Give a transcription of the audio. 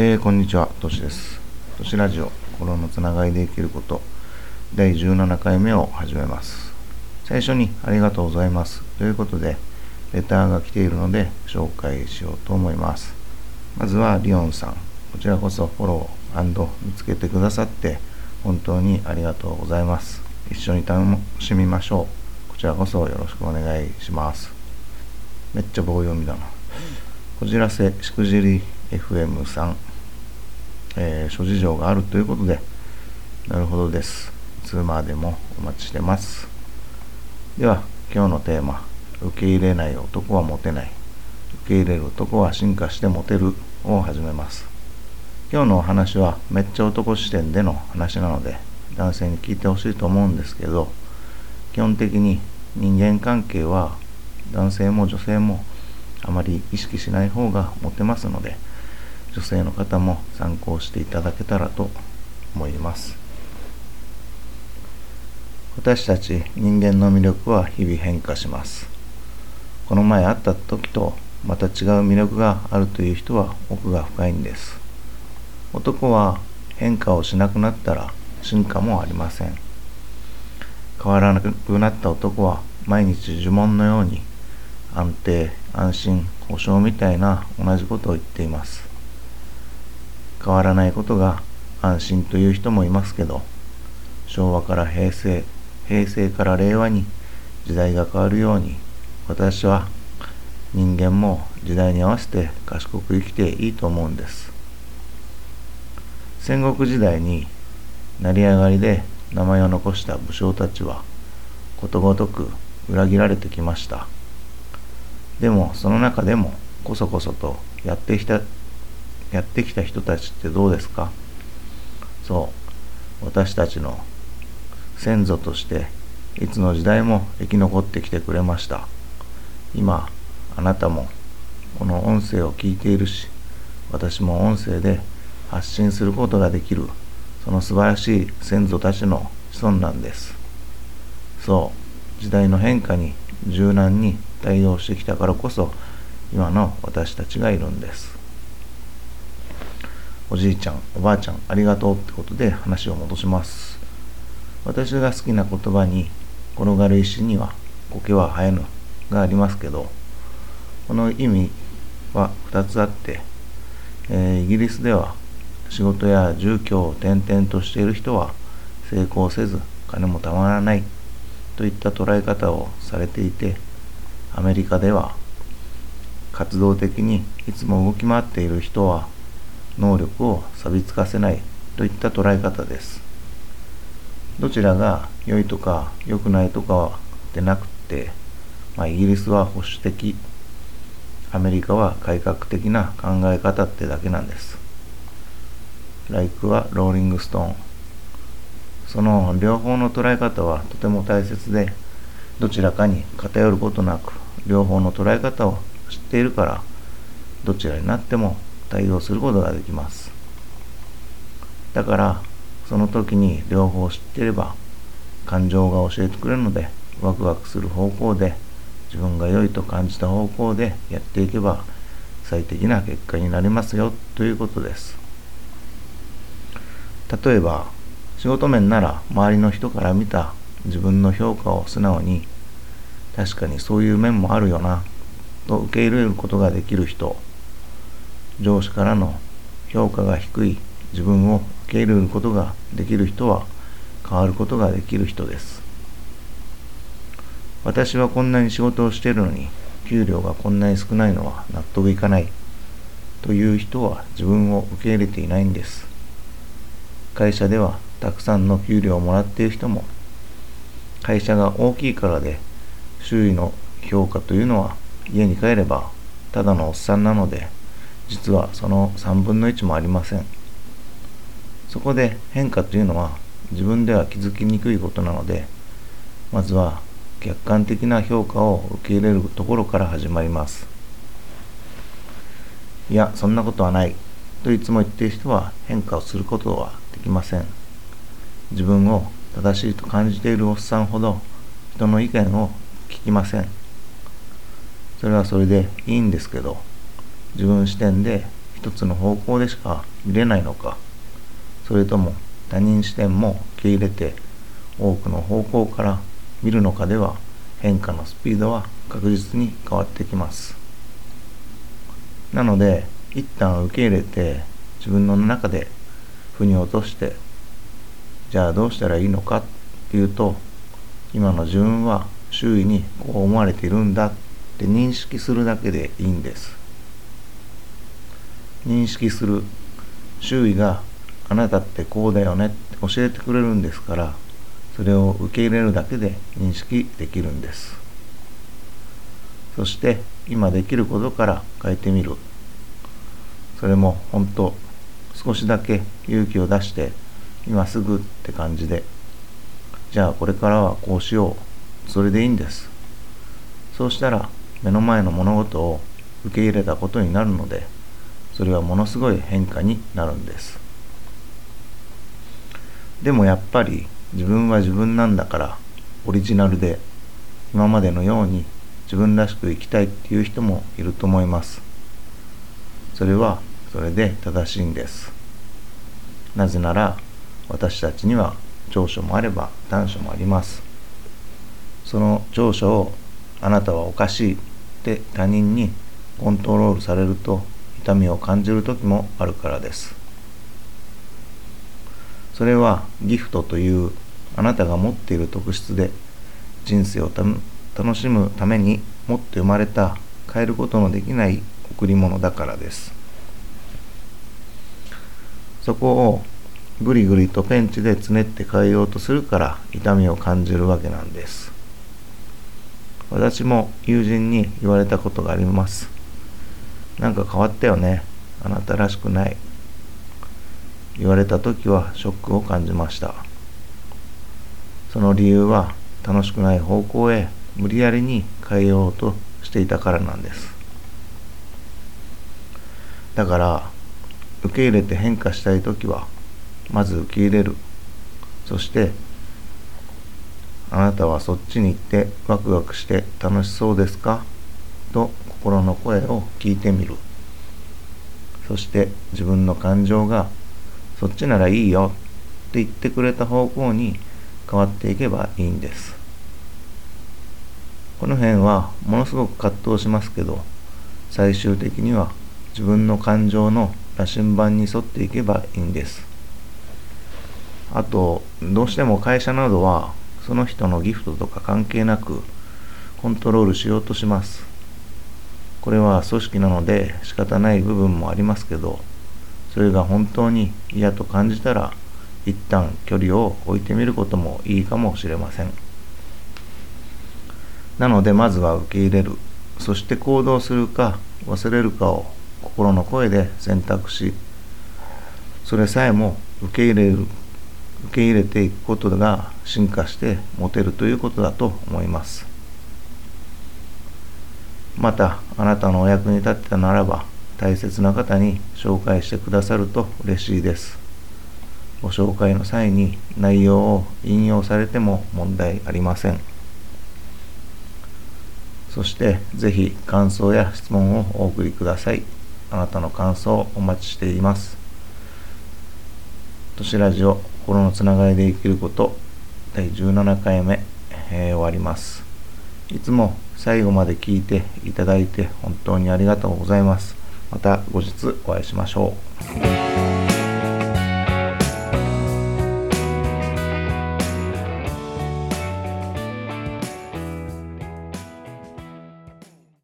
えー、こんにちは、としです。としラジオ、心のつながりで生きること、第17回目を始めます。最初にありがとうございます。ということで、レターが来ているので紹介しようと思います。まずはリオンさん、こちらこそフォロー見つけてくださって本当にありがとうございます。一緒に楽しみましょう。こちらこそよろしくお願いします。めっちゃ棒読みだな。こじらせしくじり FM さん、えー、諸事情があるということで、なるほどです。いつまでもお待ちしてます。では、今日のテーマ、受け入れない男はモテない。受け入れる男は進化してモテるを始めます。今日のお話はめっちゃ男視点での話なので、男性に聞いてほしいと思うんですけど、基本的に人間関係は男性も女性もあまり意識しない方がモテますので、女性の方も参考していただけたらと思います。私たち人間の魅力は日々変化します。この前会った時とまた違う魅力があるという人は奥が深いんです。男は変化をしなくなったら進化もありません。変わらなくなった男は毎日呪文のように安定安心保証みたいな同じことを言っています。変わらないことが安心という人もいますけど昭和から平成平成から令和に時代が変わるように私は人間も時代に合わせて賢く生きていいと思うんです。戦国時代に成り上がりで名前を残した武将たちはことごとく裏切られてきました。でもその中でもこそこそとやってきたやってきた人たちってどうですか？そう。私たちの先祖としていつの時代も生き残ってきてくれました。今あなたもこの音声を聞いているし私も音声で発信することができるその素晴らしい先祖たちの子孫なんです。そう。時代の変化に柔軟に対応してきたからこそ今の私たちがいるんです。おじいちゃんおばあちゃんありがとうってことで話を戻します。私が好きな言葉に転がる石には苔は生えぬがありますけどこの意味は2つあって、えー、イギリスでは仕事や住居を転々としている人は成功せず金もたまらないといった捉え方をされていてアメリカでは活動的にいつも動き回っている人は能力を錆びつかせないといった捉え方です。どちらが良いとか良くないとかでなくて、まあ、イギリスは保守的、アメリカは改革的な考え方ってだけなんです。ライクはローリングストーン。その両方の捉え方はとても大切で、どちらかに偏ることなく、両方の捉え方を知っているから、どちらになっても対応することができます。だからその時に両方知っていれば感情が教えてくれるのでワクワクする方向で自分が良いと感じた方向でやっていけば最適な結果になりますよということです。例えば仕事面なら周りの人から見た自分の評価を素直に確かにそういう面もあるよなと受け入れることができる人上司からの評価が低い自分を受け入れることができる人は変わることができる人です。私はこんなに仕事をしているのに給料がこんなに少ないのは納得いかない。という人は自分を受け入れていないんです。会社ではたくさんの給料をもらっている人も会社が大きいからで周囲の評価というのは家に帰ればただのおっさんなので実はその3分の1もありません。そこで変化というのは自分では気づきにくいことなのでまずは客観的な評価を受け入れるところから始まります。いやそんなことはないといつも言っている人は変化をすることはできません。自分を正しいと感じているおっさんほど人の意見を聞きません。それはそれでいいんですけど自分視点で一つの方向でしか見れないのかそれとも他人視点も受け入れて多くの方向から見るのかでは変化のスピードは確実に変わってきます。なので一旦受け入れて自分の中で腑に落としてじゃあどうしたらいいのかっていうと今の自分は周囲にこう思われているんだって認識するだけでいいんです。認識する。周囲があなたってこうだよね。って教えてくれるんですからそれを受け入れるだけで認識できるんです。そして今できることから変えてみる。それも本当少しだけ勇気を出して今すぐって感じで。じゃあこれからはこうしよう。それでいいんです。そうしたら目の前の物事を受け入れたことになるのでそれはものすごい変化になるんです。でもやっぱり自分は自分なんだからオリジナルで今までのように自分らしく生きたいっていう人もいると思います。それはそれで正しいんです。なぜなら私たちには長所もあれば短所もあります。その長所をあなたはおかしいって他人にコントロールされると痛みを感じる時もあるからです。それはギフトというあなたが持っている特質で人生を楽しむために持って生まれた変えることのできない贈り物だからです。そこをぐりぐりとペンチでつねって変えようとするから痛みを感じるわけなんです。私も友人に言われたことがあります。なんか変わったよね。あなたらしくない。言われた時はショックを感じました。その理由は楽しくない方向へ無理やりに変えようとしていたからなんです。だから受け入れて変化したい時はまず受け入れる。そしてあなたはそっちに行ってワクワクして楽しそうですか？と心の声を聞いてみる。そして自分の感情がそっちならいいよって言ってくれた方向に変わっていけばいいんです。この辺はものすごく葛藤しますけど最終的には自分の感情の羅針盤に沿っていけばいいんです。あとどうしても会社などはその人のギフトとか関係なくコントロールしようとします。これは組織なので仕方ない部分もありますけどそれが本当に嫌と感じたら一旦距離を置いてみることもいいかもしれません。なのでまずは受け入れる。そして行動するか忘れるかを心の声で選択しそれさえも受け入れる受け入れていくことが進化して持てるということだと思います。またあなたのお役に立ってたならば大切な方に紹介してくださると嬉しいです。ご紹介の際に内容を引用されても問題ありません。そしてぜひ感想や質問をお送りください。あなたの感想をお待ちしています。都市ラジオ心のつながりで生きること第17回目、えー、終わります。いつも最後まで聞いていただいて本当にありがとうございます。また後日お会いしましょう。